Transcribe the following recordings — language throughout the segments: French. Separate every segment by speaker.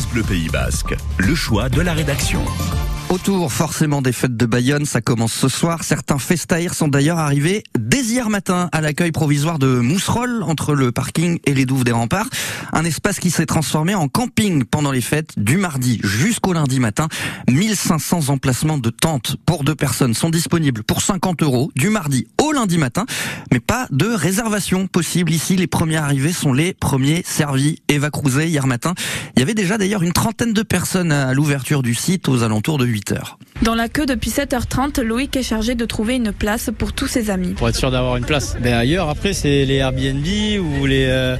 Speaker 1: France Bleu Pays Basque, le choix de la rédaction.
Speaker 2: Autour forcément des fêtes de Bayonne, ça commence ce soir. Certains festaires sont d'ailleurs arrivés dès hier matin à l'accueil provisoire de Mousserolles entre le parking et les douves des remparts. Un espace qui s'est transformé en camping pendant les fêtes du mardi jusqu'au lundi matin. 1500 emplacements de tentes pour deux personnes sont disponibles pour 50 euros du mardi au lundi matin, mais pas de réservation possible ici. Les premiers arrivés sont les premiers servis. Eva Crouzet hier matin. Il y avait déjà d'ailleurs une trentaine de personnes à l'ouverture du site aux alentours de 8
Speaker 3: dans la queue depuis 7h30, Loïc est chargé de trouver une place pour tous ses amis.
Speaker 4: Pour être sûr d'avoir une place. Mais ailleurs, après, c'est les Airbnb ou les, euh,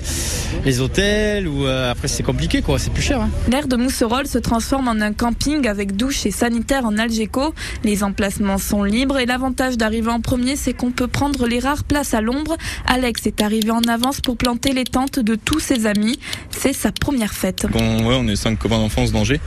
Speaker 4: les hôtels, ou euh, après, c'est compliqué, quoi. C'est plus cher. Hein.
Speaker 3: L'air de Mousserolles se transforme en un camping avec douche et sanitaire en Algeco. Les emplacements sont libres et l'avantage d'arriver en premier, c'est qu'on peut prendre les rares places à l'ombre. Alex est arrivé en avance pour planter les tentes de tous ses amis. C'est sa première fête.
Speaker 5: Bon, ouais, on est cinq copains d'enfance d'Angers.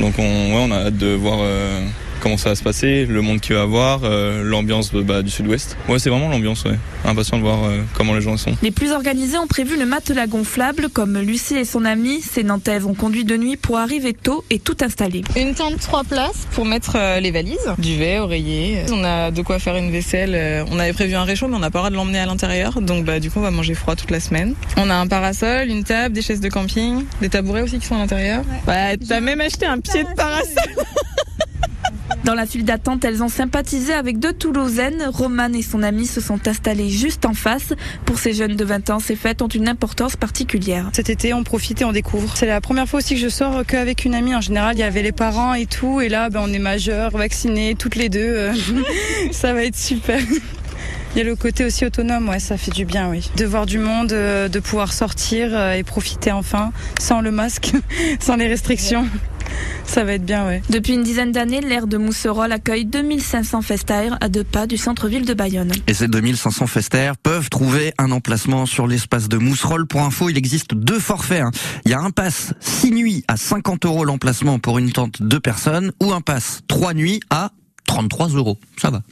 Speaker 5: Donc on, ouais, on a hâte de voir euh, comment ça va se passer, le monde qu'il va avoir, euh, l'ambiance bah, du sud-ouest. Ouais, c'est vraiment l'ambiance, ouais. Impatient de voir euh, comment les gens sont.
Speaker 3: Les plus organisés ont prévu le matelas gonflable, comme Lucie et son amie. Ces Nantaises ont conduit de nuit pour arriver tôt et tout installer.
Speaker 6: Une tente trois places pour mettre les valises, duvet, oreiller. On a de quoi faire une vaisselle. On avait prévu un réchaud, mais on n'a pas le droit de l'emmener à l'intérieur. Donc bah, du coup, on va manger froid toute la semaine. On a un parasol, une table, des chaises de camping, des tabourets aussi qui sont à l'intérieur. Ouais. Bah, t'as même acheté un pied de parasol.
Speaker 3: Dans la file d'attente, elles ont sympathisé avec deux Toulousaines. Romane et son amie se sont installées juste en face. Pour ces jeunes de 20 ans, ces fêtes ont une importance particulière.
Speaker 7: Cet été, on profite et on découvre. C'est la première fois aussi que je sors qu'avec une amie. En général, il y avait les parents et tout. Et là, ben, on est majeurs, vaccinés, toutes les deux. ça va être super. Il y a le côté aussi autonome, ouais, ça fait du bien, oui. De voir du monde, euh, de pouvoir sortir euh, et profiter enfin, sans le masque, sans les restrictions. Ça va être bien, ouais.
Speaker 3: Depuis une dizaine d'années, l'aire de Mousserolles accueille 2500 festaires à deux pas du centre-ville de Bayonne.
Speaker 2: Et ces 2500 festaires peuvent trouver un emplacement sur l'espace de Mousserolles. Pour info, il existe deux forfaits. Hein. Il y a un pass 6 nuits à 50 euros l'emplacement pour une tente de personnes ou un pass 3 nuits à 33 euros. Ça va.